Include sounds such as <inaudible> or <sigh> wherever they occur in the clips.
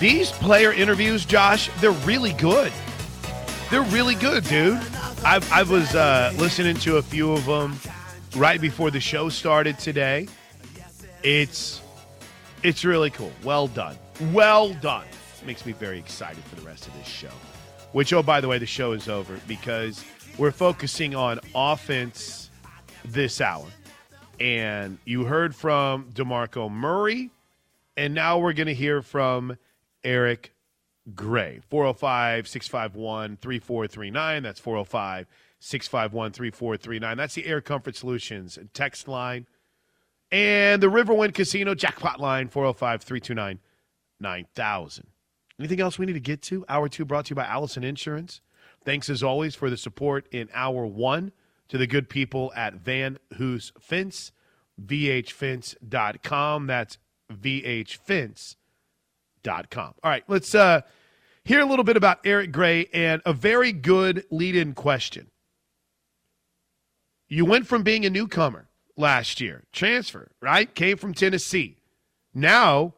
These player interviews, Josh, they're really good. They're really good, dude. I, I was uh, listening to a few of them right before the show started today. It's it's really cool. Well done. Well done. Makes me very excited for the rest of this show. Which, oh, by the way, the show is over because we're focusing on offense this hour. And you heard from DeMarco Murray, and now we're going to hear from Eric Gray. 405 651 3439. That's 405 651 3439. That's the Air Comfort Solutions text line. And the Riverwind Casino jackpot line 405 329 9000. Anything else we need to get to? Hour two brought to you by Allison Insurance. Thanks as always for the support in hour one to the good people at Van Hoos Fence, vhfence.com. That's vhfence.com. All right, let's uh, hear a little bit about Eric Gray and a very good lead in question. You went from being a newcomer last year, transfer, right? Came from Tennessee. Now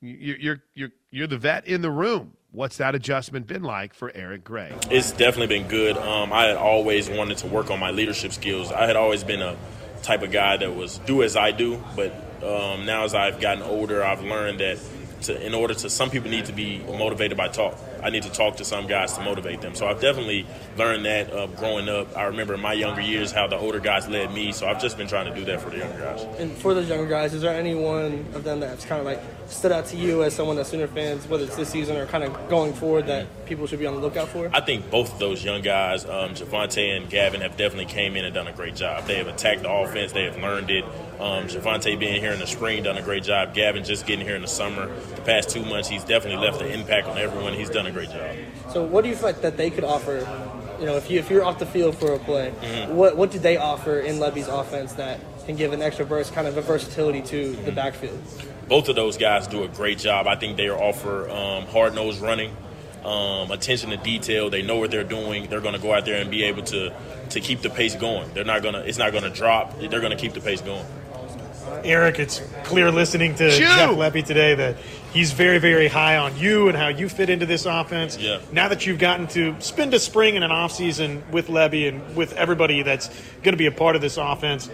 you're, you're, you're, you're the vet in the room. What's that adjustment been like for Eric Gray? It's definitely been good. Um, I had always wanted to work on my leadership skills. I had always been a type of guy that was do as I do, but um, now as I've gotten older, I've learned that to, in order to, some people need to be motivated by talk. I need to talk to some guys to motivate them. So I've definitely learned that uh, growing up. I remember in my younger years how the older guys led me. So I've just been trying to do that for the younger guys. And for those younger guys, is there any one of them that's kind of like stood out to you as someone that Sooner fans, whether it's this season or kind of going forward, that people should be on the lookout for? I think both of those young guys, um, Jovantae and Gavin, have definitely came in and done a great job. They have attacked the offense. They have learned it. Um, Jovantae being here in the spring, done a great job. Gavin just getting here in the summer. The past two months, he's definitely left an impact on everyone. He's done a great job. So, what do you think that they could offer? You know, if you if you're off the field for a play, mm-hmm. what what do they offer in Lebby's offense that can give an extra burst, kind of a versatility to the backfield? Both of those guys do a great job. I think they offer um, hard nosed running, um, attention to detail. They know what they're doing. They're going to go out there and be able to to keep the pace going. They're not going to. It's not going to drop. They're going to keep the pace going. Eric, it's clear listening to Jeff Lebby today that he's very, very high on you and how you fit into this offense. Yeah. Now that you've gotten to spend a spring and an offseason with Lebby and with everybody that's going to be a part of this offense,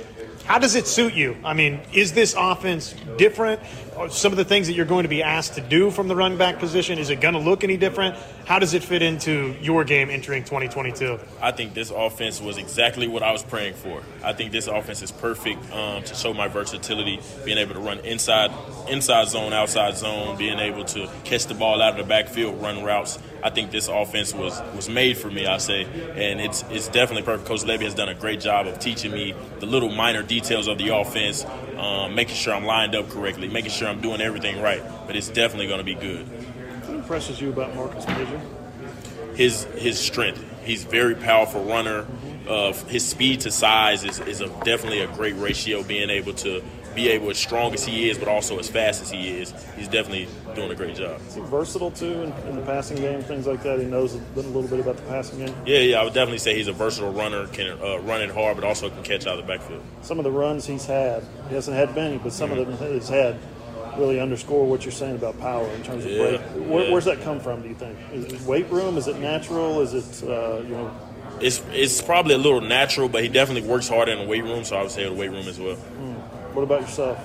how does it suit you? I mean, is this offense different? Some of the things that you're going to be asked to do from the run back position, is it going to look any different? How does it fit into your game entering 2022? I think this offense was exactly what I was praying for. I think this offense is perfect um, to show my versatility, being able to run inside, inside zone, outside zone, being able to catch the ball out of the backfield, run routes. I think this offense was was made for me. I say, and it's it's definitely perfect. Coach Lebby has done a great job of teaching me the little minor details of the offense, um, making sure I'm lined up correctly, making sure I'm doing everything right. But it's definitely going to be good. What impresses you about Marcus Major? His his strength. He's a very powerful runner. Uh, his speed to size is, is a, definitely a great ratio. Being able to be able as strong as he is, but also as fast as he is, he's definitely doing a great job. Is he versatile too in, in the passing game, things like that? He knows a little bit about the passing game. Yeah, yeah, I would definitely say he's a versatile runner, can uh, run it hard, but also can catch out of the backfield. Some of the runs he's had, he hasn't had many, but some mm-hmm. of them he's had really underscore what you're saying about power in terms of yeah, break. Where, yeah. Where's that come from? Do you think? Is it weight room? Is it natural? Is it uh, you know? It's it's probably a little natural, but he definitely works hard in the weight room. So I would say the weight room as well. Mm. What about yourself?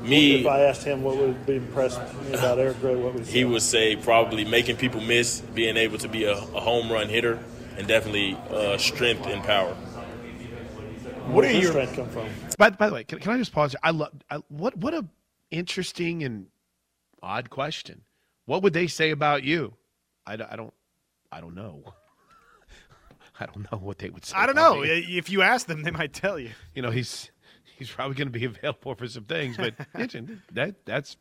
Me, if I asked him what would be impressed about Eric Gray, what would he, he would say? Probably making people miss, being able to be a, a home run hitter, and definitely uh, strength and power. What Where do your strength come from? By, by the way, can, can I just pause? I love I, what what a interesting and odd question. What would they say about you? I, I don't I don't know. <laughs> I don't know what they would say. I don't know. Me. If you ask them, they might tell you. You know, he's he's probably going to be <laughs> available for some things. But <laughs> that that's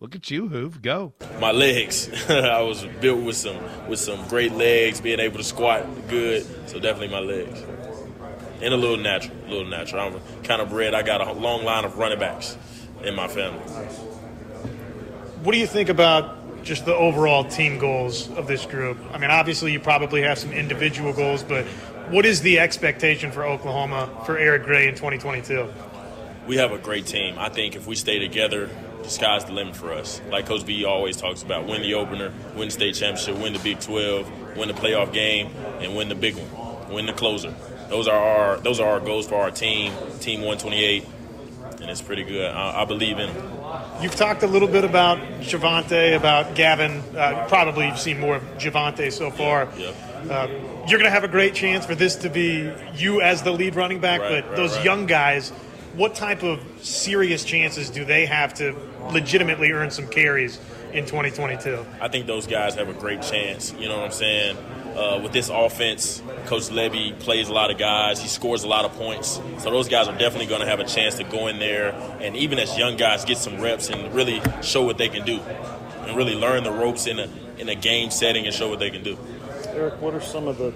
look at you, Hoove, go. My legs. <laughs> I was built with some with some great legs, being able to squat good. So definitely my legs, and a little natural, a little natural. I'm kind of bred. I got a long line of running backs in my family. What do you think about just the overall team goals of this group? I mean, obviously you probably have some individual goals, but what is the expectation for Oklahoma for Eric Gray in 2022? We have a great team. I think if we stay together, the sky's the limit for us. Like Coach B always talks about, win the opener, win the state championship, win the Big 12, win the playoff game, and win the big one, win the closer. Those are our those are our goals for our team, Team 128, and it's pretty good. I, I believe in them. You've talked a little bit about Jovantae, about Gavin. Uh, probably you've seen more of Jovantae so far. Yeah. Uh, you're going to have a great chance for this to be you as the lead running back, Right, but right, those right. young guys, what type of serious chances do they have to legitimately earn some carries in 2022? I think those guys have a great chance. You know what I'm saying? Uh, with this offense, Coach Lebby plays a lot of guys. He scores a lot of points. So those guys are definitely going to have a chance to go in there and even as young guys get some reps and really show what they can do and really learn the ropes in a in a game setting and show what they can do. Eric, what are some of the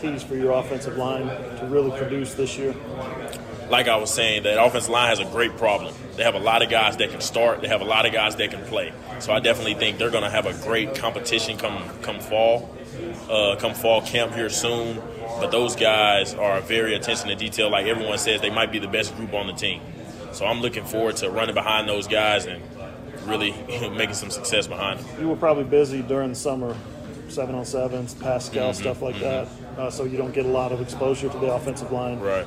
keys for your offensive line to really produce this year? Like I was saying, that offensive line has a great problem. They have a lot of guys that can start. They have a lot of guys that can play. So I definitely think they're going to have a great competition come come fall, uh, come fall camp here soon. But those guys are very attention to detail. Like everyone says, they might be the best group on the team. So I'm looking forward to running behind those guys and really <laughs> making some success behind them. You were probably busy during the summer, seven on sevens, Pascal, Mm-hmm, stuff like that, uh, so you don't get a lot of exposure to the offensive line. Right.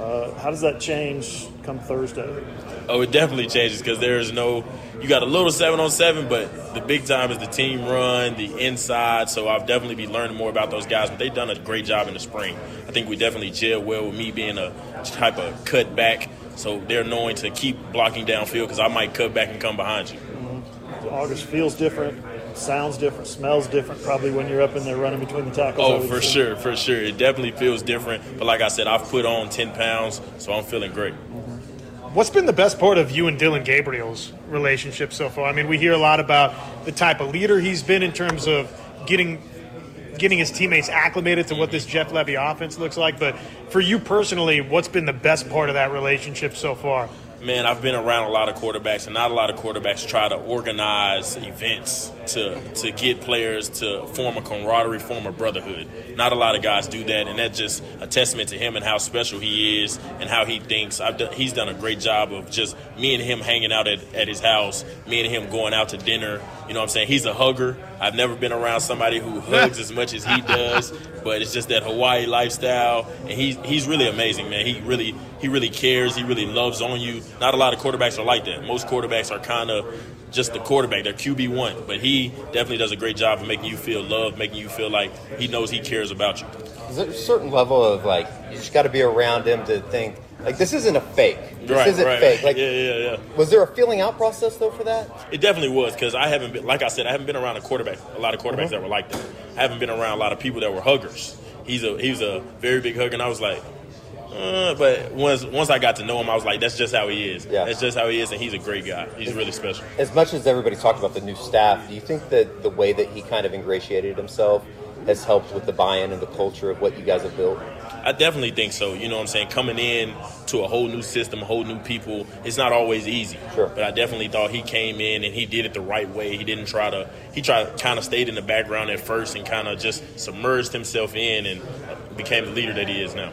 Uh, how does that change come Thursday? Oh, it definitely changes because there is no. You got a little seven on seven, but the big time is the team run, the inside. So I'll definitely be learning more about those guys. But they've done a great job in the spring. I think we definitely gel well with me being a type of cut back. So they're knowing to keep blocking downfield because I might cut back and come behind you. August feels different, sounds different, smells different, probably when you're up in there running between the tackles. Oh, for assume. sure, for sure. It definitely feels different. But like I said, I've put on 10 pounds, so I'm feeling great. Mm-hmm. What's been the best part of you and Dillon Gabriel's relationship so far? I mean, we hear a lot about the type of leader he's been in terms of getting getting his teammates acclimated to what this Jeff Lebby offense looks like. But for you personally, what's been the best part of that relationship so far? Man, I've been around a lot of quarterbacks, and not a lot of quarterbacks try to organize events to to get players to form a camaraderie, form a brotherhood. Not a lot of guys do that, and that's just a testament to him and how special he is and how he thinks. I've done, he's done a great job of just me and him hanging out at, at his house, me and him going out to dinner. You know what I'm saying? He's a hugger. I've never been around somebody who <laughs> hugs as much as he does, but it's just that Hawaii lifestyle, and he's he's really amazing, man. He really he really cares. He really loves on you. Not a lot of quarterbacks are like that. Most quarterbacks are kind of just the quarterback. They're QB one, but he definitely does a great job of making you feel loved, making you feel like he knows he cares about you. There's a certain level of like you just got to be around him to think like this isn't a fake. This right, isn't right. fake. Like, yeah, yeah, yeah. was there a feeling out process though for that? It definitely was because I haven't been, like I said, I haven't been around a quarterback, a lot of quarterbacks mm-hmm. that were like that. I haven't been around a lot of people that were huggers. He's a he's a very big hugger, and I was like, uh, but once once I got to know him, I was like, that's just how he is. Yeah. That's just how he is, and he's a great guy. He's really special. As much as everybody talked about the new staff, do you think that the way that he kind of ingratiated himself has helped with the buy-in and the culture of what you guys have built? I definitely think so. You know what I'm saying? Coming in to a whole new system, a whole new people, it's not always easy. Sure. But I definitely thought he came in and he did it the right way. He didn't try to, he tried kind of stayed in the background at first and kind of just submerged himself in and became the leader that he is now.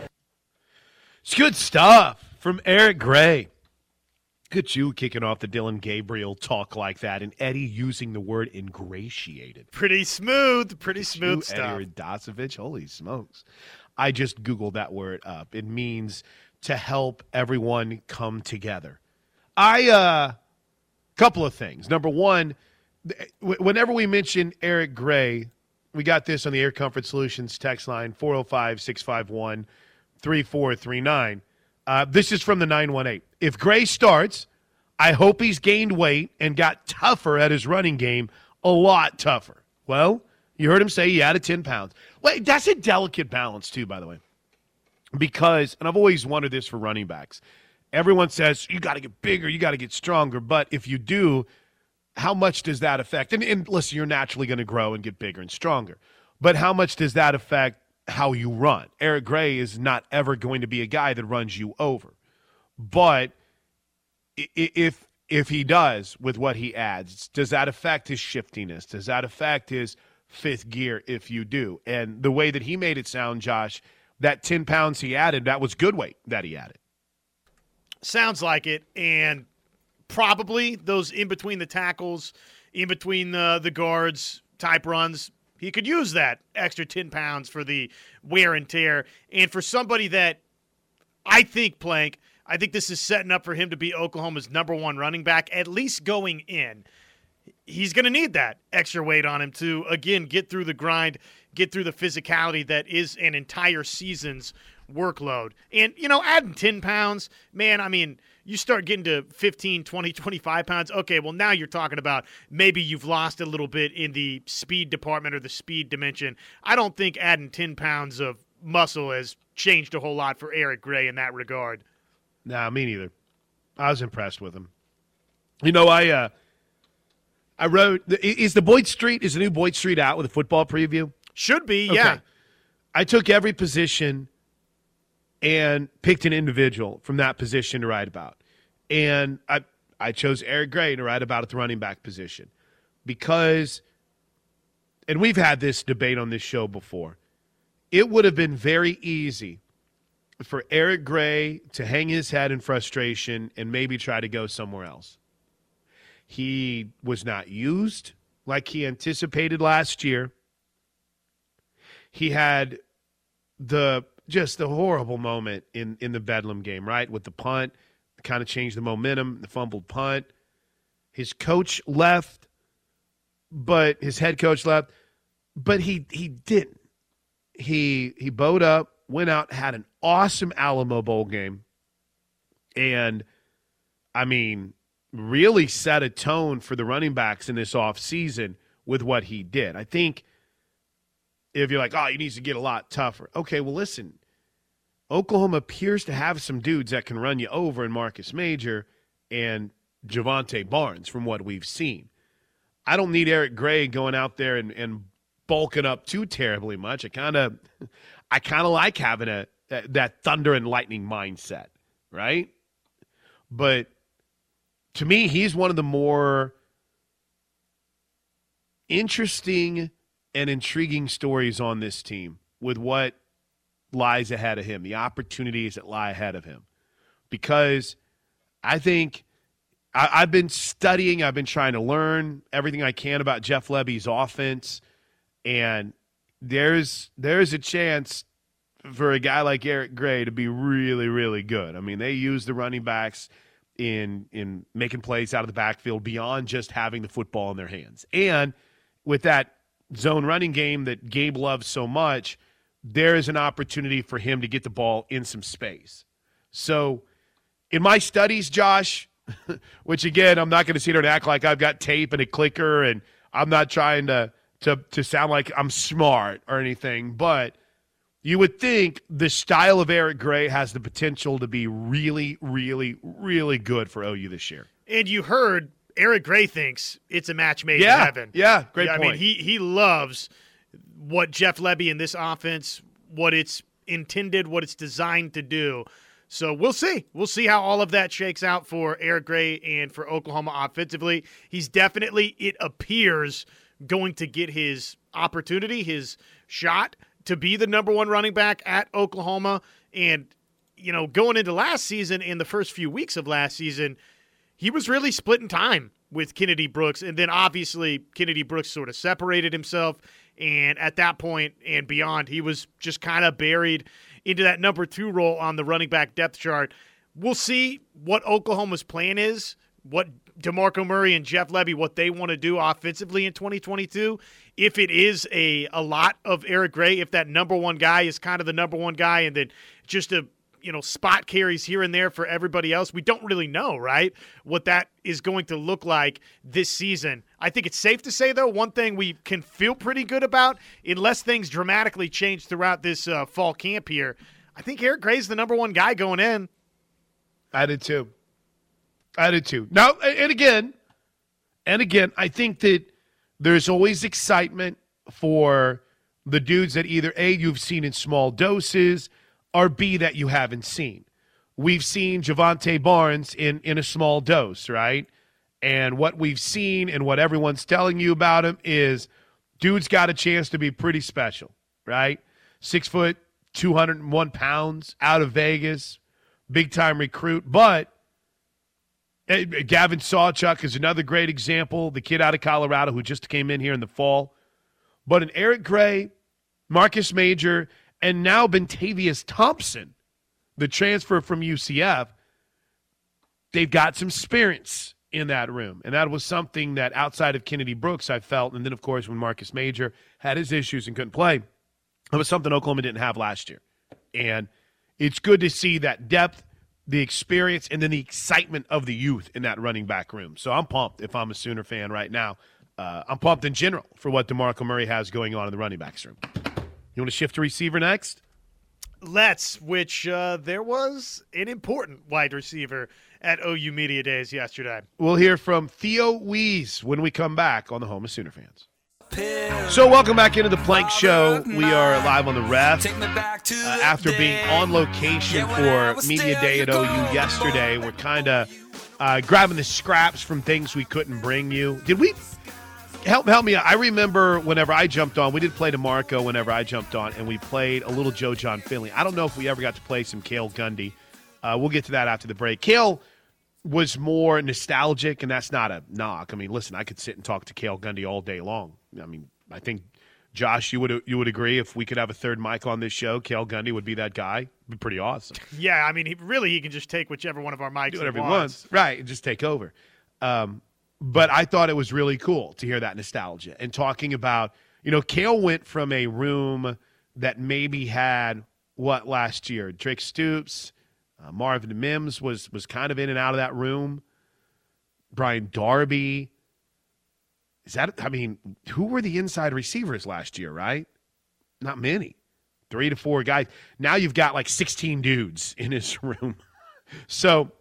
It's good stuff from Eric Gray. Good you kicking off the Dillon Gabriel talk like that, and Eddie using the word ingratiated. Pretty smooth, pretty You, smooth stuff. Eddie Radosevich, holy smokes! I just googled that word up. It means to help everyone come together. I uh, couple of things. Number one, whenever we mention Eric Gray, we got this on the Air Comfort Solutions text line 405 651 3439. Uh, This is from the 918. If Gray starts, I hope he's gained weight and got tougher at his running game, a lot tougher. Well, you heard him say he added 10 pounds. Wait, that's a delicate balance, too, by the way. Because, and I've always wondered this for running backs. Everyone says you got to get bigger, you got to get stronger. But if you do, how much does that affect? And, and listen, you're naturally going to grow and get bigger and stronger. But how much does that affect how you run? Eric Gray is not ever going to be a guy that runs you over. But if if he does with what he adds, does that affect his shiftiness? Does that affect his fifth gear if you do? And the way that he made it sound, Josh, that 10 pounds he added, that was good weight that he added. Sounds like it. And probably those in between the tackles, in between the the guards type runs. He could use that extra ten pounds for the wear and tear, and for somebody that I think Plank. I think this is setting up for him to be Oklahoma's number one running back, at least going in. He's going to need that extra weight on him to, again, get through the grind, get through the physicality that is an entire season's workload. And, you know, adding 10 pounds, man, I mean, you start getting to 15, 20, 25 pounds. Okay, well, now you're talking about maybe you've lost a little bit in the speed department or the speed dimension. I don't think adding 10 pounds of muscle has changed a whole lot for Eric Gray in that regard. Nah, me neither. I was impressed with him. You know, I uh, I wrote is the Boyd Street is the new Boyd Street out with a football preview? Should be, yeah. Okay. I took every position and picked an individual from that position to write about. And I I chose Eric Gray to write about at the running back position because and we've had this debate on this show before. It would have been very easy for Eric Gray to hang his head in frustration and maybe try to go somewhere else. He was not used like he anticipated last year. He had the just the horrible moment in in the Bedlam game, right? With the punt, kind of changed the momentum, the fumbled punt. His coach left, but his head coach left, but he he didn't. He he bowed up, went out, had an awesome Alamo Bowl game, and I mean, really set a tone for the running backs in this offseason with what he did. I think if you're like, oh, he needs to get a lot tougher. Okay, well, listen, Oklahoma appears to have some dudes that can run you over in Marcus Major and Jovantae Barnes from what we've seen. I don't need Eric Gray going out there and, and bulking up too terribly much. I kind of, <laughs> I kind of like having a that, that thunder and lightning mindset, right? But to me, he's one of the more interesting and intriguing stories on this team with what lies ahead of him, the opportunities that lie ahead of him. Because I think I, have been studying, I've been trying to learn everything I can about Jeff Lebby's offense, and there's there's a chance for a guy like Eric Gray to be really, really good. I mean, they use the running backs in in making plays out of the backfield beyond just having the football in their hands. And with that zone running game that Gabe loves so much, there is an opportunity for him to get the ball in some space. So, in my studies, Josh, <laughs> which again, I'm not going to sit here and act like I've got tape and a clicker, and I'm not trying to to to sound like I'm smart or anything, but you would think the style of Eric Gray has the potential to be really, really, really good for OU this year. And you heard Eric Gray thinks it's a match made yeah, in heaven. Yeah, great yeah. I mean, he he loves what Jeff Lebby in this offense, what it's intended, what it's designed to do. So we'll see. We'll see how all of that shakes out for Eric Gray and for Oklahoma offensively. He's definitely, it appears, going to get his opportunity, his shot to be the number one running back at Oklahoma. And, you know, going into last season, and the first few weeks of last season, he was really splitting time with Kennedy Brooks. And then obviously, Kennedy Brooks sort of separated himself. And at that point and beyond, he was just kind of buried into that number two role on the running back depth chart. We'll see what Oklahoma's plan is, what DeMarco Murray and Jeff Lebby what they want to do offensively in 2022. If it is a, a lot of Eric Gray, if that number one guy is kind of the number one guy, and then just a you know spot carries here and there for everybody else, we don't really know, right? What that is going to look like this season. I think it's safe to say though, one thing we can feel pretty good about, unless things dramatically change throughout this uh, fall camp here. I think Eric Gray's the number one guy going in. I did too. I did too. Now, and again, and again, I think that there's always excitement for the dudes that either A, you've seen in small doses, or B, that you haven't seen. We've seen Jovantae Barnes in, in a small dose, right? And what we've seen and what everyone's telling you about him is dude's got a chance to be pretty special, right? Six foot, 201 pounds out of Vegas, big time recruit. But Eh, Gavin Sawchuk is another great example, the kid out of Colorado who just came in here in the fall. But an Eric Gray, Marcus Major, and now Bentavious Thompson, the transfer from UCF, they've got some experience in that room. And that was something that outside of Kennedy Brooks, I felt. And then, of course, when Marcus Major had his issues and couldn't play, it was something Oklahoma didn't have last year. And it's good to see that depth, the experience, and then the excitement of the youth in that running back room. So I'm pumped if I'm a Sooner fan right now. Uh, I'm pumped in general for what DeMarco Murray has going on in the running backs room. You want to shift to receiver next? Let's, which uh, there was an important wide receiver at OU Media Days yesterday. We'll hear from Theo Wease when we come back on the Home of Sooner fans. So, welcome back into the Plank Show. We are live on the ref uh, after being on location for Media Day at OU yesterday. We're kind of uh, grabbing the scraps from things we couldn't bring you. Did we help help me out? I remember whenever I jumped on, we did play DeMarco whenever I jumped on, and we played a little Joe Jon Finley. I don't know if we ever got to play some Cale Gundy. Uh, we'll get to that after the break. Cale was more nostalgic, and that's not a knock. I mean, listen, I could sit and talk to Cale Gundy all day long. I mean, I think Josh, you would you would agree if we could have a third mic on this show, Cale Gundy would be that guy. It'd be pretty awesome. <laughs> Yeah, I mean, he, really, he can just take whichever one of our mics Do whatever he he wants. wants, right? And just take over. Um, but I thought it was really cool to hear that nostalgia and talking about, you know, Cale went from a room that maybe had what last year, Drake Stoops, uh, Marvin Mims was was kind of in and out of that room. Brian Darby. Is that? I mean, who were the inside receivers last year? Right? Not many. Three to four guys. Now you've got like sixteen dudes in his <laughs> room. so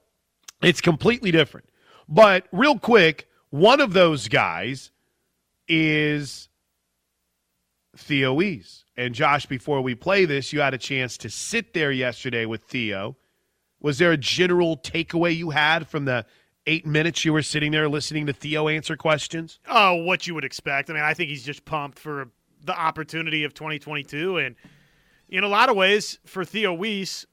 it's completely different. But real quick, one of those guys is Theo Wease. And Josh, before we play this, you had a chance to sit there yesterday with Theo. Was there a general takeaway you had from the eight minutes you were sitting there listening to Theo answer questions? Oh, what you would expect. I mean, I think he's just pumped for the opportunity of 2022. And in a lot of ways, for Theo Wease,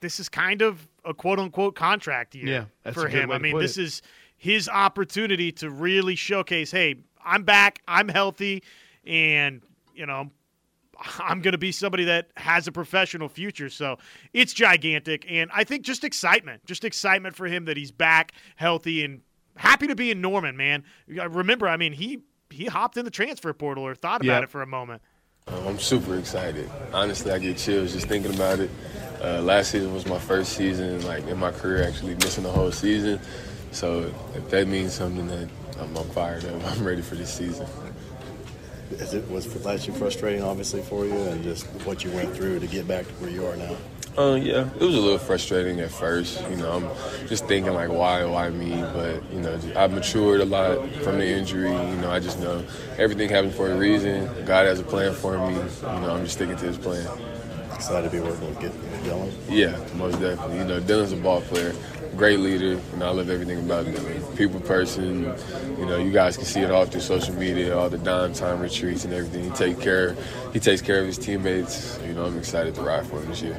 this is kind of a quote unquote contract year Yeah, for him. I mean, this it. is his opportunity to really showcase hey, I'm back, I'm healthy, and, you know, <laughs> I'm going to be somebody that has a professional future. So it's gigantic. And I think just excitement, just excitement for him that he's back healthy and happy to be in Norman, man. Remember, I mean, he he hopped in the transfer portal or thought about Yeah. it for a moment. Um, I'm super excited. Honestly, I get chills just thinking about it. Uh, last season was my first season, like in my career, actually missing the whole season. So if that means something, then I'm, I'm fired up. <laughs> I'm ready for this season. Is it was last year frustrating, obviously, for you, and just what you went through to get back to where you are now? Uh, yeah, it was a little frustrating at first. You know, I'm just thinking like, why, why me? But you know, I've matured a lot from the injury. You know, I just know everything happens for a reason. God has a plan for me. You know, I'm just sticking to His plan. Excited to be working with, Get- with Dillon. Yeah, most definitely. You know, Dillon's a ball player, great leader, and I love everything about him. People person, you know, you guys can see it all through social media, all the dime time retreats and everything. He take care, he takes care of his teammates. You know, I'm excited to ride for him this year.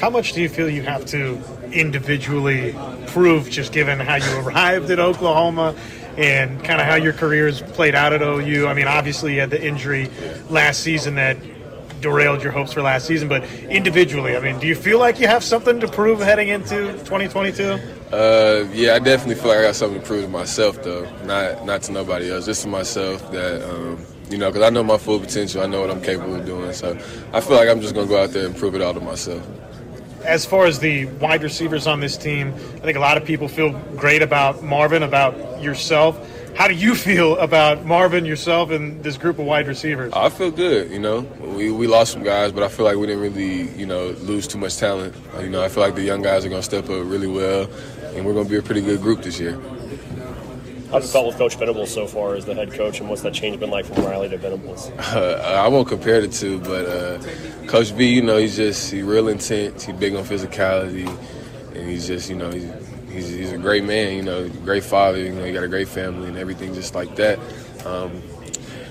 How much do you feel you have to individually prove, just given how you arrived at Oklahoma and kind of how your career has played out at OU? I mean, obviously you had the injury last season that derailed your hopes for last season, but individually, I mean, do you feel like you have something to prove heading into 2022? Uh, yeah, I definitely feel like I got something to prove to myself, though, not not to nobody else, just to myself. That um, you know, because I know my full potential, I know what I'm capable of doing. So I feel like I'm just gonna go out there and prove it all to myself. as far as the wide receivers on this team, I think a lot of people feel great about Marvin, about yourself. How do you feel about Marvin, yourself, and this group of wide receivers? I feel good. You know, we, we lost some guys, but I feel like we didn't really, you know, lose too much talent. Uh, You know, I feel like the young guys are going to step up really well, and we're going to be a pretty good group this year. How's it felt with Coach Venables so far as the head coach, and what's that change been like from Riley to Venables? Uh, <laughs> I won't compare the two, but uh, Coach B, you know, he's just he's real intense. He's big on physicality, and he's just, you know, he's he's, he's a great man. You know, great father. You know, he got a great family and everything just like that. Um,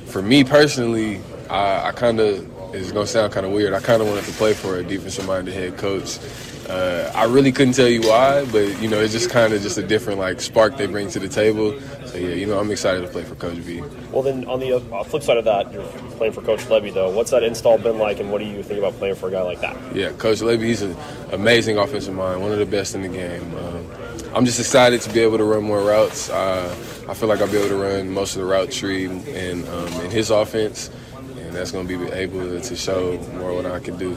for me personally, I, I kind of it's gonna sound kind of weird. I kind of wanted to play for a defensive-minded head coach, Uh, I really couldn't tell you why, but you know, it's just kind of just a different like spark they bring to the table. So yeah, you know, I'm excited to play for Coach V. Well, then on the uh, flip side of that, you're playing for Coach Lebby, though. What's that install been like, and what do you think about playing for a guy like that? Yeah, Coach Lebby, he's an amazing offensive mind, one of the best in the game. Um, I'm just excited to be able to run more routes. Uh, I feel like I'll be able to run most of the route tree in, um, in his offense, and that's going to be able to show more what I can do.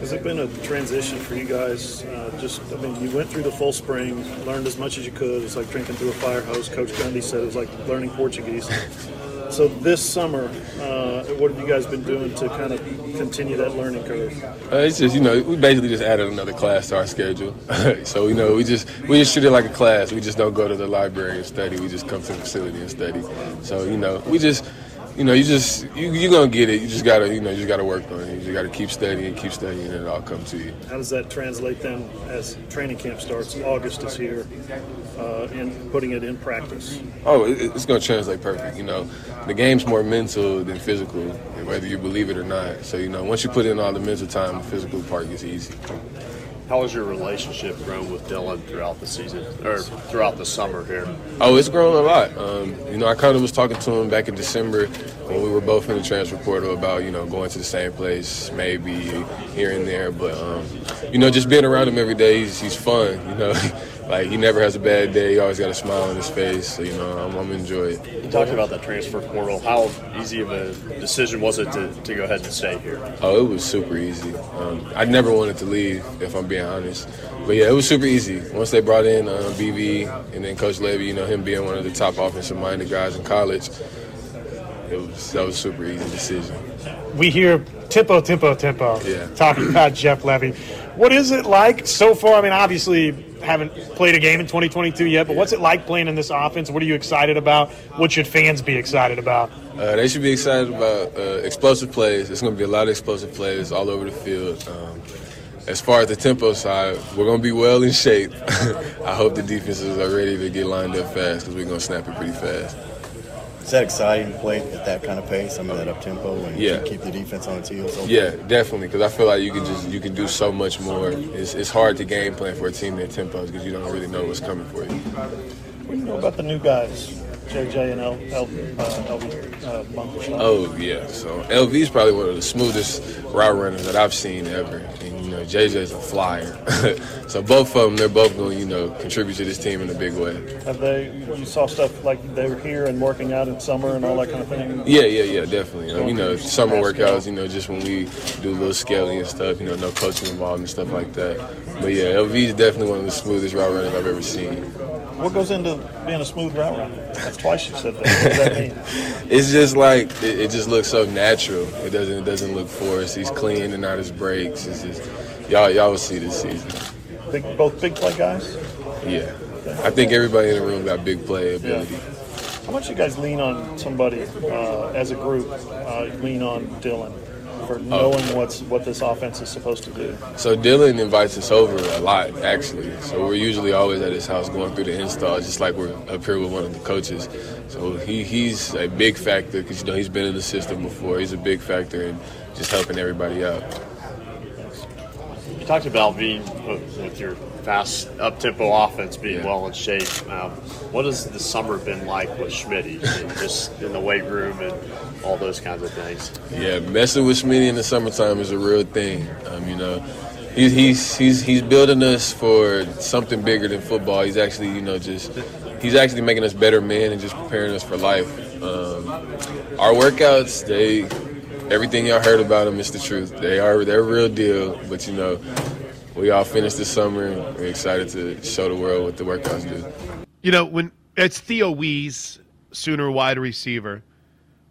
Has it been a transition for you guys? Uh, just, I mean, you went through the full spring, learned as much as you could. It's like drinking through a fire hose. Coach Gundy said it was like learning Portuguese. <laughs> So this summer, uh, what have you guys been doing to kind of continue that learning curve? Uh, it's just you know we basically just added another class to our schedule. <laughs> so you know we just we just treat it like a class. We just don't go to the library and study. We just come to the facility and study. So you know we just you know, you just you you gonna get it. You just gotta you know you just gotta work on it. You just gotta keep studying, keep studying, and it all comes to you. How does that translate then as training camp starts? August is here, uh, and putting it in practice. Oh, it's gonna translate perfect. You know, the game's more mental than physical, whether you believe it or not. So you know, once you put in all the mental time, the physical part gets easy. How has your relationship grown with Dillon throughout the season or throughout the summer here? Oh, it's grown a lot. Um, you know, I kind of was talking to him back in December when we were both in the transfer portal about you know going to the same place, maybe here and there. But um, you know, just being around him every day, he's, he's fun. You know, <laughs> like he never has a bad day. He always got a smile on his face. So you know, I'm, I'm enjoying it. You talked about that transfer portal. How easy of a decision was it to, to go ahead and stay here? Oh, it was super easy. Um, I never wanted to leave, if I'm being honest. But yeah, it was super easy. Once they brought in uh, BV and then Coach Lebby, you know, him being one of the top offensive-minded guys in college, it was that was a super easy decision. We hear tempo, tempo, tempo. Yeah. Talking about Jeff Lebby. What is it like so far? I mean, obviously haven't played a game in 2022 yet, but what's it like playing in this offense? What are you excited about? What should fans be excited about? Uh, they should be excited about uh, explosive plays. There's going to be a lot of explosive plays all over the field. Um, as far as the tempo side, we're going to be well in shape. <laughs> I hope the defenses are ready to get lined up fast because we're going to snap it pretty fast. Is that exciting to play at that kind of pace? I mean, that up tempo and Yeah. keep the defense on its heels. Yeah, definitely. Because I feel like you can just you can do so much more. It's, it's hard to game plan for a team that tempos because you don't really know what's coming for you. What do you know about the new guys, JJ and L, L, uh, LB uh? Oh yeah, so LV is probably one of the smoothest route runners that I've seen ever, and you know JJ's a flyer. <laughs> so both of them, they're both going to you know contribute to this team in a big way. Have they? You saw stuff like they were here and working out in summer and all that kind of thing. Yeah, yeah, yeah, definitely. Um, you know, summer workouts. You know, just when we do a little scaling and stuff. You know, no coaching involved and stuff like that. But yeah, LV is definitely one of the smoothest route runners I've ever seen. What goes into being a smooth route runner? That's twice you said that. What does that mean? <laughs> It's just like it, it just looks so natural. It doesn't it doesn't look forced. He's clean and not his breaks. It's just y'all y'all will see this season. Big, both big play guys. Yeah, I think everybody in the room got big play ability. How much you guys lean on somebody uh, as a group? Uh, lean on Dillon for knowing what's what this offense is supposed to do. So Dillon invites us over a lot, actually. So we're usually always at his house going through the install, just like we're up here with one of the coaches. So he, he's a big factor because you know he's been in the system before. He's a big factor in just helping everybody out. You talked about being with your fast up tempo offense being well in shape. Um, what has the summer been like with Schmitty, just in the weight room and all those kinds of things? Yeah, messing with Schmitty in the summertime is a real thing. Um, you know, he's he's he's he's building us for something bigger than football. He's actually, you know, just he's actually making us better men and just preparing us for life. Um, our workouts, they everything y'all heard about them is the truth. They are they're real deal. But you know, we all finished the summer and we're excited to show the world what the workouts do. You know, when it's Theo Wease, Sooner wide receiver.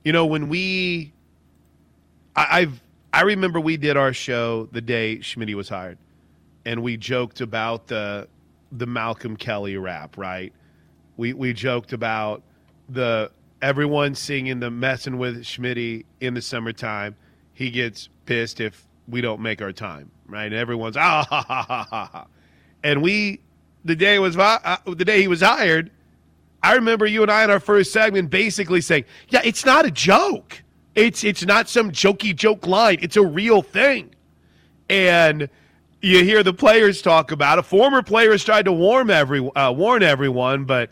You know, when we, I, I've, I remember we did our show the day Schmitty was hired, and we joked about the, the Malcolm Kelly rap, right? We we joked about the everyone singing the messing with Schmitty in the summertime. He gets pissed if we don't make our time, right? And everyone's ah ha ha ha ha. And we, the day was uh, the day he was hired. I remember you and I in our first segment basically saying, "Yeah, it's not a joke. It's it's not some jokey joke line. It's a real thing." And you hear the players talk about it. Former players tried to warn every uh, warn everyone, but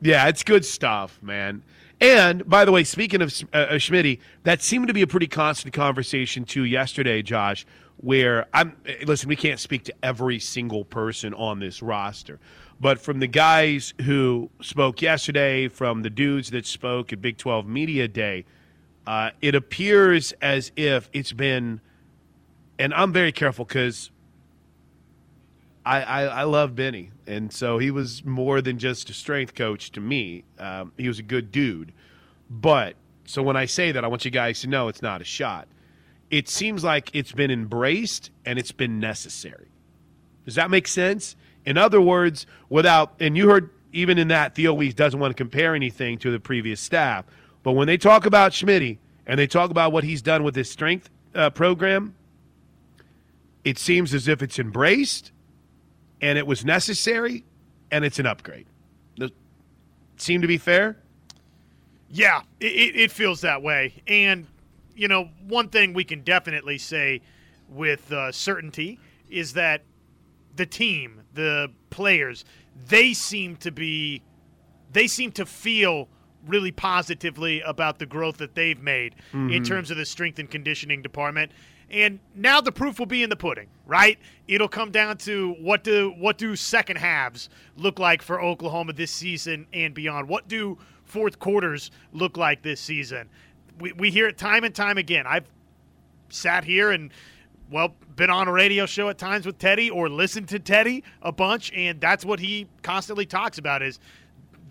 yeah, it's good stuff, man. And by the way, speaking of uh, Schmitty, that seemed to be a pretty constant conversation too yesterday, Josh. Where I'm listen, we can't speak to every single person on this roster, but from the guys who spoke yesterday, from the dudes that spoke at Big 12 Media Day, uh, it appears as if it's been, and I'm very careful because I, I, I, love Benny, and so he was more than just a strength coach to me. Um, he was a good dude, but so when I say that, I want you guys to know it's not a shot. It seems like it's been embraced and it's been necessary. Does that make sense? In other words, without and you heard even in that Theo Wease doesn't want to compare anything to the previous staff, but when they talk about Schmitty and they talk about what he's done with his strength uh, program, it seems as if it's embraced and it was necessary, and it's an upgrade. Does seem to be fair? Yeah, it, it feels that way. And, you know, one thing we can definitely say with uh, certainty is that the team, the players, they seem to be, they seem to feel really positively about the growth that they've made mm-hmm. in terms of the strength and conditioning department. And now the proof will be in the pudding, right? It'll come down to what do what do second halves look like for Oklahoma this season and beyond. What do fourth quarters look like this season? We, we hear it time and time again. I've sat here and well, been on a radio show at times with Teddy or listened to Teddy a bunch, and that's what he constantly talks about is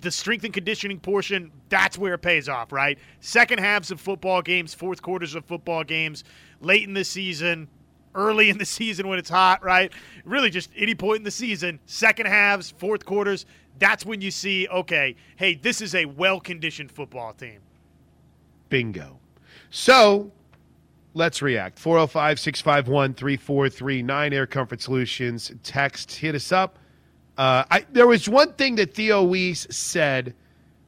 the strength and conditioning portion, that's where it pays off, right? Second halves of football games, fourth quarters of football games, late in the season, early in the <laughs> season when it's hot, right? Really just any point in the season, second halves, fourth quarters, that's when you see, okay, hey, this is a well conditioned football team. Bingo. So let's react. 405 651 3439 Air Comfort Solutions. Text, hit us up. Uh, I, there was one thing that Theo Wease said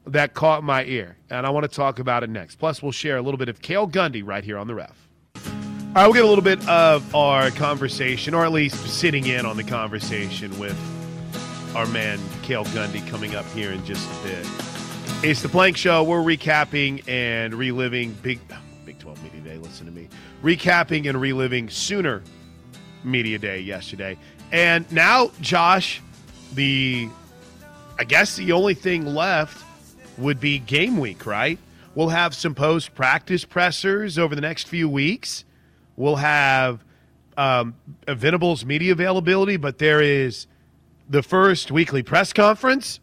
that caught my ear, and I want to talk about it next. Plus, we'll share a little bit of Cale Gundy right here on the ref. All right, we'll get a little bit of our conversation, or at least sitting in on the conversation with our man Cale Gundy coming up here in just a bit. It's the Plank Show. We're recapping and reliving Big Big 12 Media Day. Listen to me. Recapping and reliving Sooner Media Day yesterday. And now, Josh, the I guess the only thing left would be game week, right? We'll have some post practice pressers over the next few weeks. We'll have um, Venables media availability, but there is the first weekly press conference.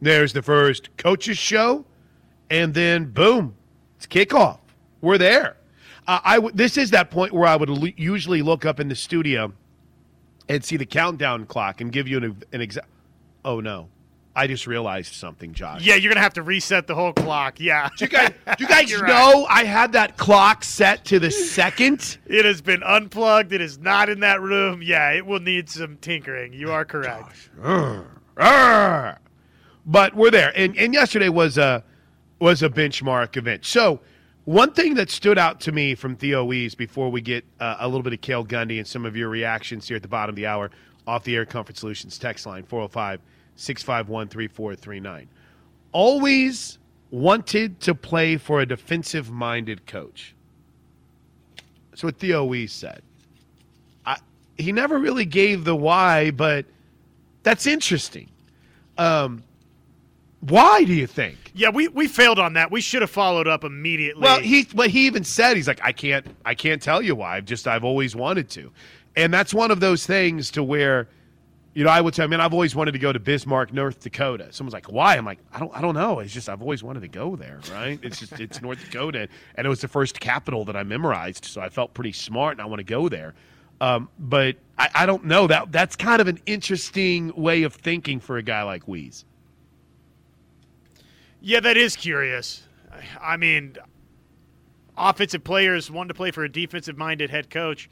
There's the first coaches show, and then boom, it's kickoff. We're there. Uh, I w- this is that point where I would l- usually look up in the studio and see the countdown clock and give you an, an exact. Oh no, I just realized something, Josh. Yeah, you're gonna have to reset the whole clock. Yeah. Do you guys, do you <laughs> guys know right. I had that clock set to the second? <laughs> It has been unplugged. It is not in that room. Yeah, it will need some tinkering. You are correct. But we're there, and and yesterday was a was a benchmark event. So one thing that stood out to me from Theo Wease before we get uh, a little bit of Cale Gundy and some of your reactions here at the bottom of the hour off the Air Comfort Solutions text line 405 651 3439. Always wanted to play for a defensive minded coach. That's what Theo Wease said. I, he never really gave the why, but that's interesting. Um, why do you think? Yeah, we, we failed on that. We should have followed up immediately. Well, he but he even said he's like I can't I can't tell you why. I've just I've always wanted to, and that's one of those things to where, you know, I would tell. I mean, I've always wanted to go to Bismarck, North Dakota. Someone's like, why? I'm like, I don't I don't know. It's just I've always wanted to go there, right? It's just it's North Dakota, and it was the first capital that I memorized, so I felt pretty smart, and I want to go there. Um, but I, I don't know that that's kind of an interesting way of thinking for a guy like Wease. Yeah, that is curious. I mean, offensive players want to play for a defensive minded head coach.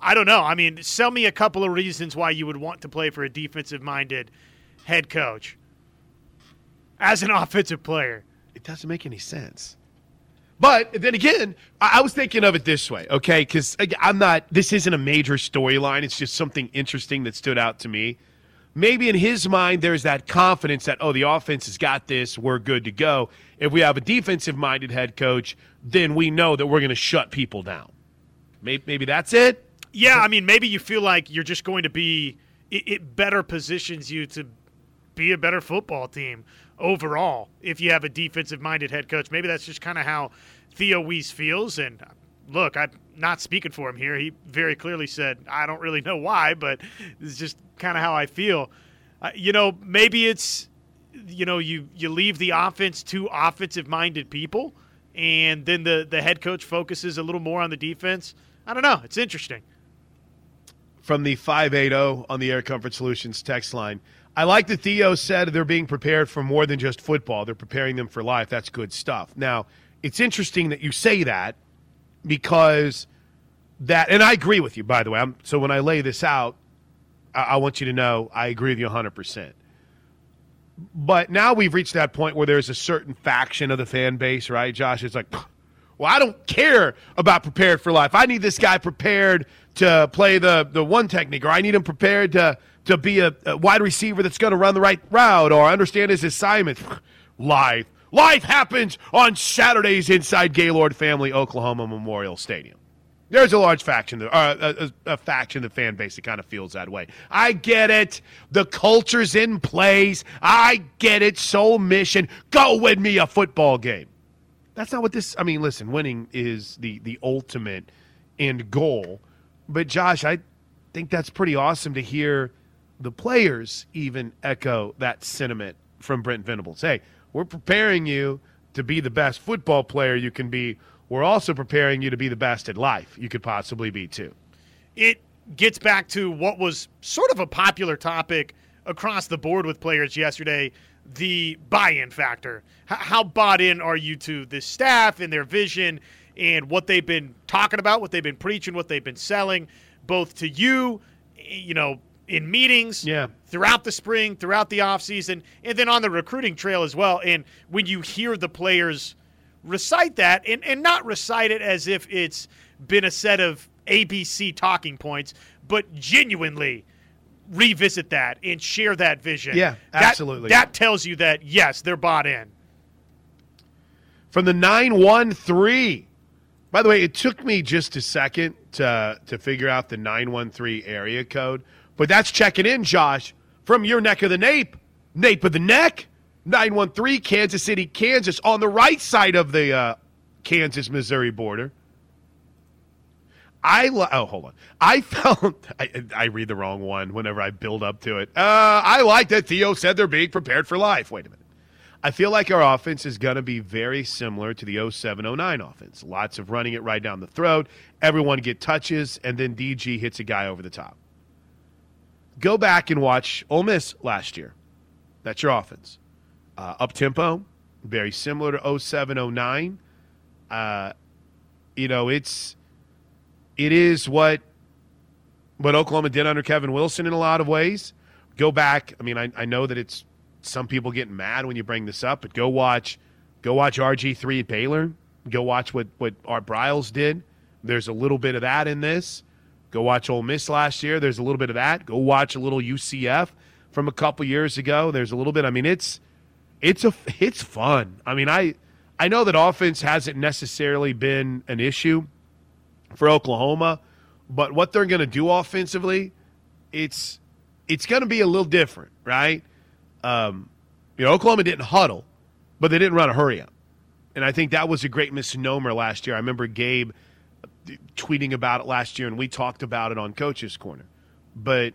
I don't know. I mean, sell me a couple of reasons why you would want to play for a defensive minded head coach as an <laughs> offensive player. It doesn't make any sense. But then again, I was thinking of it this way, okay? Because I'm not. This isn't a major storyline. It's just something interesting that stood out to me. Maybe in his mind, there's that confidence that oh, the offense has got this. We're good to go. If we have a defensive-minded head coach, then we know that we're going to shut people down. Maybe, maybe that's it. Yeah, I mean, maybe you feel like you're just going to be. It, it better positions you to be a better football team overall if you have a defensive-minded head coach. Maybe that's just kind of how Theo Wease feels. And look, I'm not speaking for him here. He very clearly said, "I don't really know why, but it's just kind of how I feel." Uh, you know, maybe it's you know you you leave the offense to offensive-minded people, and then the the head coach focuses a little more on the defense. I don't know. It's interesting. from the 580 on the Air Comfort Solutions text line. I like that Theo said they're being prepared for more than just football. They're preparing them for life. That's good stuff. Now, it's interesting that you say that because that, and I agree with you, by the way. I'm, so when I lay this out, I, I want you to know I agree with you 100%. But now we've reached that point where there's a certain faction of the fan base, right, Josh? It's like, well, I don't care about prepared for life. I need this guy prepared to play the, the one technique, or I need him prepared to, to be a, a wide receiver that's going to run the right route, or understand his assignment. Life. Life happens on Saturdays inside Gaylord Family Oklahoma Memorial Stadium. There's a large faction, uh, a, a, a faction of the fan base that kind of feels that way. I get it. The culture's in place. I get it. Soul mission. Go win me a football game. That's not what this. I mean, listen, winning is the the ultimate end goal. But Josh, I think that's pretty awesome to hear the players even echo that sentiment from Brent Venables. Hey, we're preparing you to be the best football player you can be. We're also preparing you to be the best at life you could possibly be too. it gets back to what was sort of a popular topic across the board with players yesterday the buy in factor. How bought in are you to this staff and their vision and what they've been talking about, what they've been preaching, what they've been selling, both to you, you know, in meetings Yeah. throughout the spring, throughout the offseason, and then on the recruiting trail as well. And when you hear the players recite that, and, and not recite it as if it's been a set of ABC talking points, but genuinely revisit that and share that vision. Yeah, That- absolutely. That, tells you that, yes, they're bought in. from the 913. By the way, it took me just a second to to figure out the 913 area code, but that's checking in, Josh, from your neck of the nape, nape of the neck. 913 Kansas City, Kansas, on the right side of the uh, Kansas Missouri border. I li- oh hold on. I <laughs> found I, I read the wrong one whenever I build up to it. Uh, I like that Theo said they're being prepared for life. Wait a minute. I feel like our offense is going to be very similar to the 0709 offense. Lots of running it right down the throat. Everyone get touches, and then DG hits a guy over the top. Go back and watch Ole Miss last year. That's your offense. Uh, up tempo, very similar to 0709. Uh, you know, it's it is what what Oklahoma did under Kevin Wilson in a lot of ways. Go back. I mean, I, I know that it's some people getting mad when you bring this up, but go watch go watch RG three at Baylor. Go watch what what Art Briles did. There's a little bit of that in this. Go watch Ole Miss last year. There's a little bit of that. Go watch a little UCF from a couple years ago. There's a little bit. I mean, it's it's a it's fun. I mean, I I know that offense hasn't necessarily been an issue for Oklahoma, but what they're going to do offensively, it's it's going to be a little different, right? Um, you know, Oklahoma didn't huddle, but they didn't run a hurry up, and I think that was a great misnomer last year. I remember Gabe tweeting about it last year, and we talked about it on Coach's Corner. But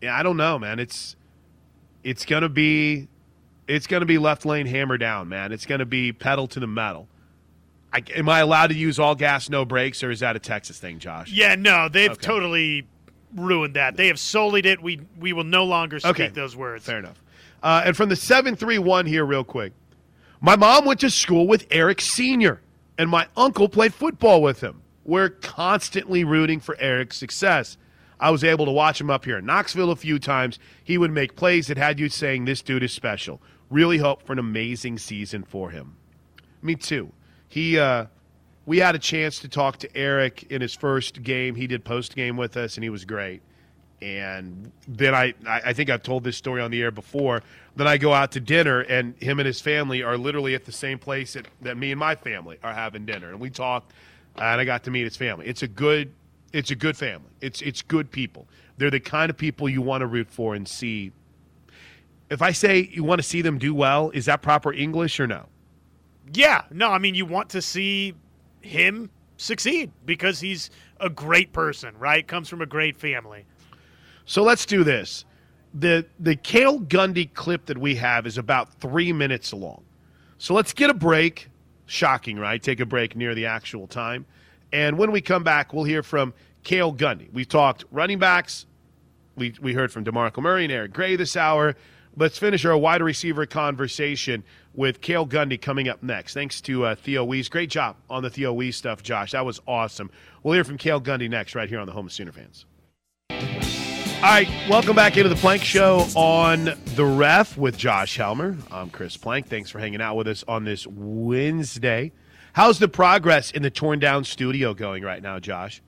yeah, I don't know, man. It's it's going to be it's to be left lane hammer down, man. It's going to be pedal to the metal. I, am I allowed to use all gas, no brakes, or is that a Texas thing, Josh? Yeah, no, they've Okay. totally ruined that. They have sullied it. We we will no longer speak Okay. those words. Fair enough. Uh, and from the 731 here, real quick. My mom went to school with Eric Sr., and my uncle played football with him. We're constantly rooting for Eric's success. I was able to watch him up here in Knoxville a few times. He would make plays that had you saying, This dude is special. Really hope for an amazing season for him. Me too. He, uh, we had a chance to talk to Eric in his first game. He did post game with us, and he was great. And then I, I think I've told this story on the air before. Then I go out to dinner, and him and his family are literally at the same place that, that me and my family are having dinner, and we talked, and I got to meet his family. It's a good, it's a good family. It's it's good people. They're the kind of people you want to root for and see. If I say you want to see them do well, is that proper English or no? Yeah, no, I mean you want to see him succeed because he's a great person, right? Comes from a great family. So let's do this. The the Cale Gundy clip that we have is about three minutes long. So let's get a break. Shocking, right? Take a break near the actual time. And when we come back, we'll hear from Cale Gundy. We talked running backs. We, we heard from DeMarco Murray and Eric Gray this hour. Let's finish our wide receiver conversation with Cale Gundy coming up next. Thanks to uh, Theo Wease. Great job on the Theo Wease stuff, Josh. That was awesome. We'll hear from Cale Gundy next, right here on the Home of Sooner Fans. All right, welcome back into the Plank Show on the Ref with Josh Helmer. I'm Chris Plank. Thanks for hanging out with us on this Wednesday. How's the progress in the torn down studio going right now, Josh?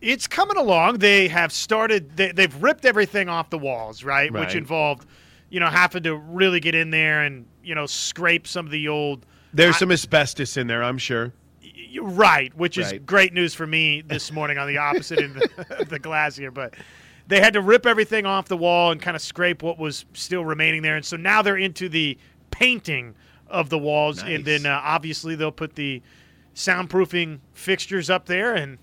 It's coming along. They have started. They, they've ripped everything off the walls, right? Right. Which involved, you know, having to really get in there and you know scrape some of the old. There's some asbestos in there, I'm sure. Right, which is Right. great news for me this morning on the opposite end of the glass here. But they had to rip everything off the wall and kind of scrape what was still remaining there. And so now they're into the painting of the walls. And then uh, obviously they'll put the soundproofing fixtures up there, and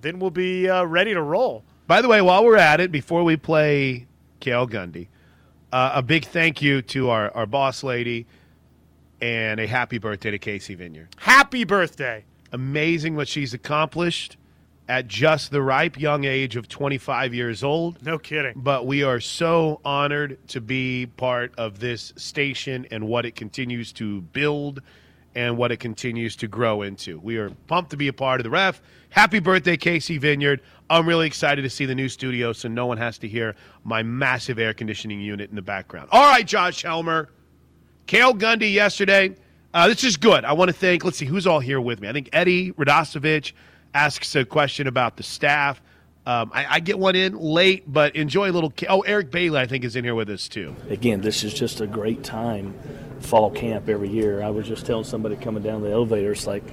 then we'll be uh, ready to roll. By the way, while we're at it, before we play Cale Gundy, uh, a big thank you to our, our boss lady and a happy birthday to Casey Vineyard. Happy birthday. Amazing what she's accomplished at just the ripe young age of 25 years old. No kidding. But we are so honored to be part of this station and what it continues to build and what it continues to grow into. We are pumped to be a part of the ref. Happy birthday, Casey Vineyard. I'm really excited to see the new studio so no one has to hear my massive air conditioning unit in the background. All right, Josh Helmer. Cale Gundy yesterday. Uh, this is good. I want to thank, let's see, who's all here with me? I think Eddie Radosovich asks a question about the staff. Um, I, I get one in late, but enjoy a little. Oh, Eric Bailey, I think, is in here with us too. again, this is just a great time, fall camp every year. I was just telling somebody coming down the elevator, it's like,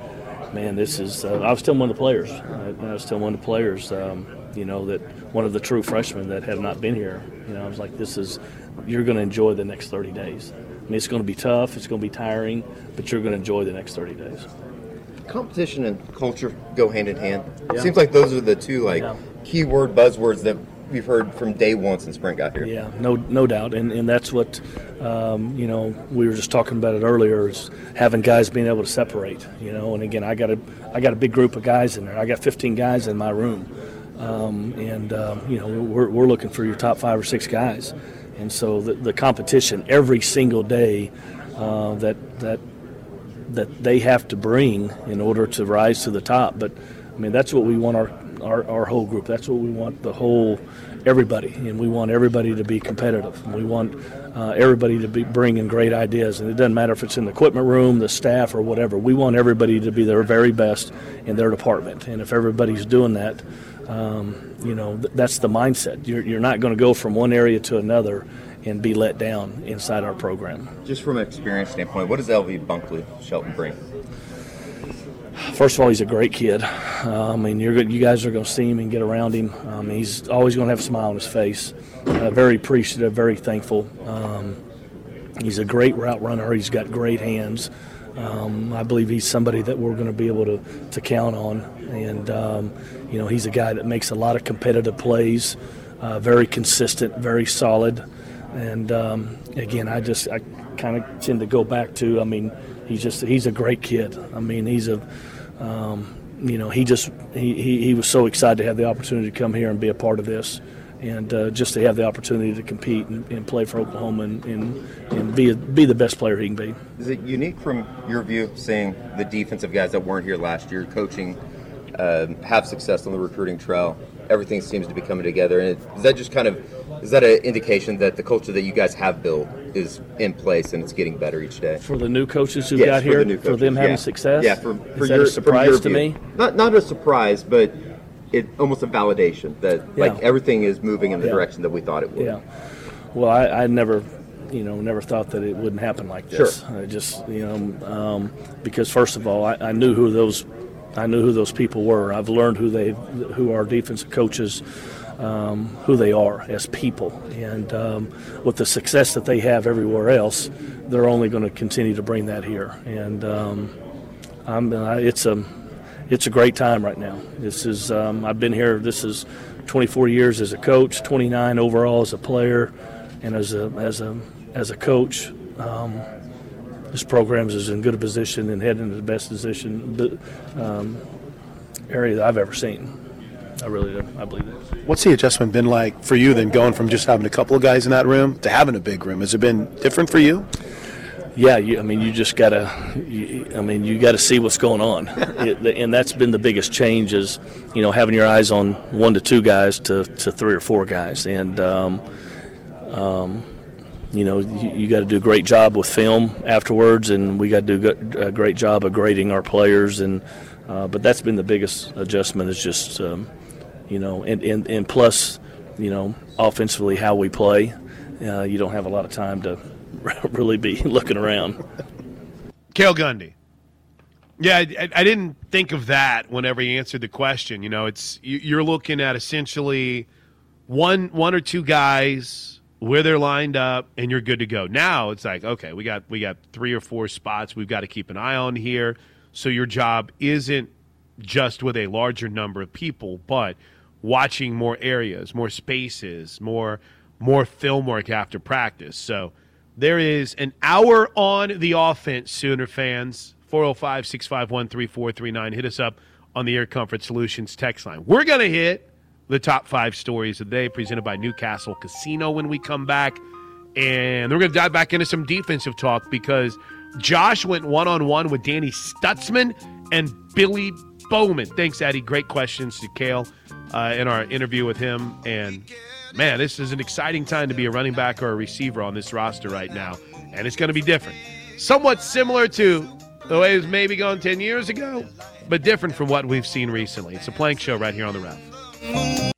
man, this is. Uh, I was telling one of the players. I, I was telling one of the players, um, you know, that one of the true freshmen that have not been here. You know, I was like, this is. You're going to enjoy the next 30 days. I mean, it's going to be tough. It's going to be tiring, but you're going to enjoy the next 30 days. Competition and culture go hand in hand. Yeah. It seems like those are the two like Yeah. keyword buzzwords that we've heard from day one since Brent got here. Yeah, no, no doubt, and and that's what um, you know. We were just talking about it earlier. Is having guys being able to separate. You know, and again, I got a I got a big group of guys in there. I got 15 guys in my room, um, and um, you know we're we're looking for your top five or six guys, and so the, the competition every single day uh, that that that they have to bring in order to rise to the top. But I mean, that's what we want our, our, our whole group. That's what we want the whole everybody, and we want everybody to be competitive. We want uh, everybody to be bringing great ideas, and it doesn't matter if it's in the equipment room, the staff, or whatever. We want everybody to be their very best in their department, and if everybody's doing that. Um, you know, th- that's the mindset. You're, you're not going to go from one area to another and be let down inside our program. Just from an experience standpoint, what does LV Bunkley Shelton bring? First of all, he's a great kid. Uh, I mean, you're. You guys are going to see him and get around him. Um, he's always going to have a smile on his face. Uh, very appreciative, very thankful. Um, he's a great route runner. He's got great hands. Um, I believe he's somebody that we're going to be able to, to count on. And, um, you know, he's a guy that makes a lot of competitive plays, uh, very consistent, very solid. And, um, again, I just, I kind of tend to go back to, I mean, he's just, he's a great kid. I mean, he's a, um, you know, he just, he, he, he was so excited to have the opportunity to come here and be a part of this. And uh, just to have the opportunity to compete and, and play for Oklahoma and, and, and be, a, be the best player he can be. Is it unique from your view, seeing the defensive guys that weren't here last year coaching, um, have success on the recruiting trail? Everything seems to be coming together, and is that just kind of is that an indication that the culture that you guys have built is in place and it's getting better each day. For the new coaches who Yes, got for here, the for them having yeah. success. Yeah, for, for is that your, a from surprise to me? Not not a surprise, but it almost a validation that like everything is moving in the Yeah. direction that we thought it would. Yeah. Well, I, I never, you know, never thought that it wouldn't happen like this. Sure. I just, you know, um, because first of all, I, I knew who those, I knew who those people were. I've learned who they, who our defensive coaches, um, who they are as people, and um, with the success that they have everywhere else, they're only going to continue to bring that here. And um, I'm, uh, it's a, it's a great time right now. This is, um, I've been here. This is 24 years as a coach, 29 overall as a player, and as a as a as a coach. Um, this program is in good position and heading to the best position um, area that I've ever seen. I really do. I believe that. What's the adjustment been like for you then going from just having a couple of guys in that room to having a big room? Has it been different for you? Yeah, you, I mean, you just gotta. You, I mean, you got to see what's going on, <laughs> it, and that's been the biggest change. Is you know having your eyes on one to two guys to, to three or four guys, and um, um, you know you, you got to do a great job with film afterwards, and we got to do good- a great job of grading our players, and uh, but that's been the biggest adjustment. Is just um, you know, and, and and plus, you know, offensively how we play. Uh, you don't have a lot of time to <laughs> really be looking around. Cale Gundy. Yeah, I, I didn't think of that whenever he answered the question. You know, it's you- you're looking at essentially one one or two guys where they're lined up, and you're good to go. Now it's like, okay, we got we got three or four spots we've got to keep an eye on here. So your job isn't just with a larger number of people, but watching more areas, more spaces, more more film work after practice. So there is an hour on the offense, Sooner fans. 405 651 3439. Hit us up on the Air Comfort Solutions text line. We're going to hit the top five stories of the day presented by Newcastle Casino when we come back. And we're going to dive back into some defensive talk because Josh went one on one with Danny Stutsman and Billy Bowman. Thanks, Eddie. Great questions to Cale uh, in our interview with him. And man, this is an exciting time to be a running back or a receiver on this roster right now. And it's going to be different. Somewhat similar to the way it was maybe going 10 years ago, but different from what we've seen recently. It's a plank show right here on the ref.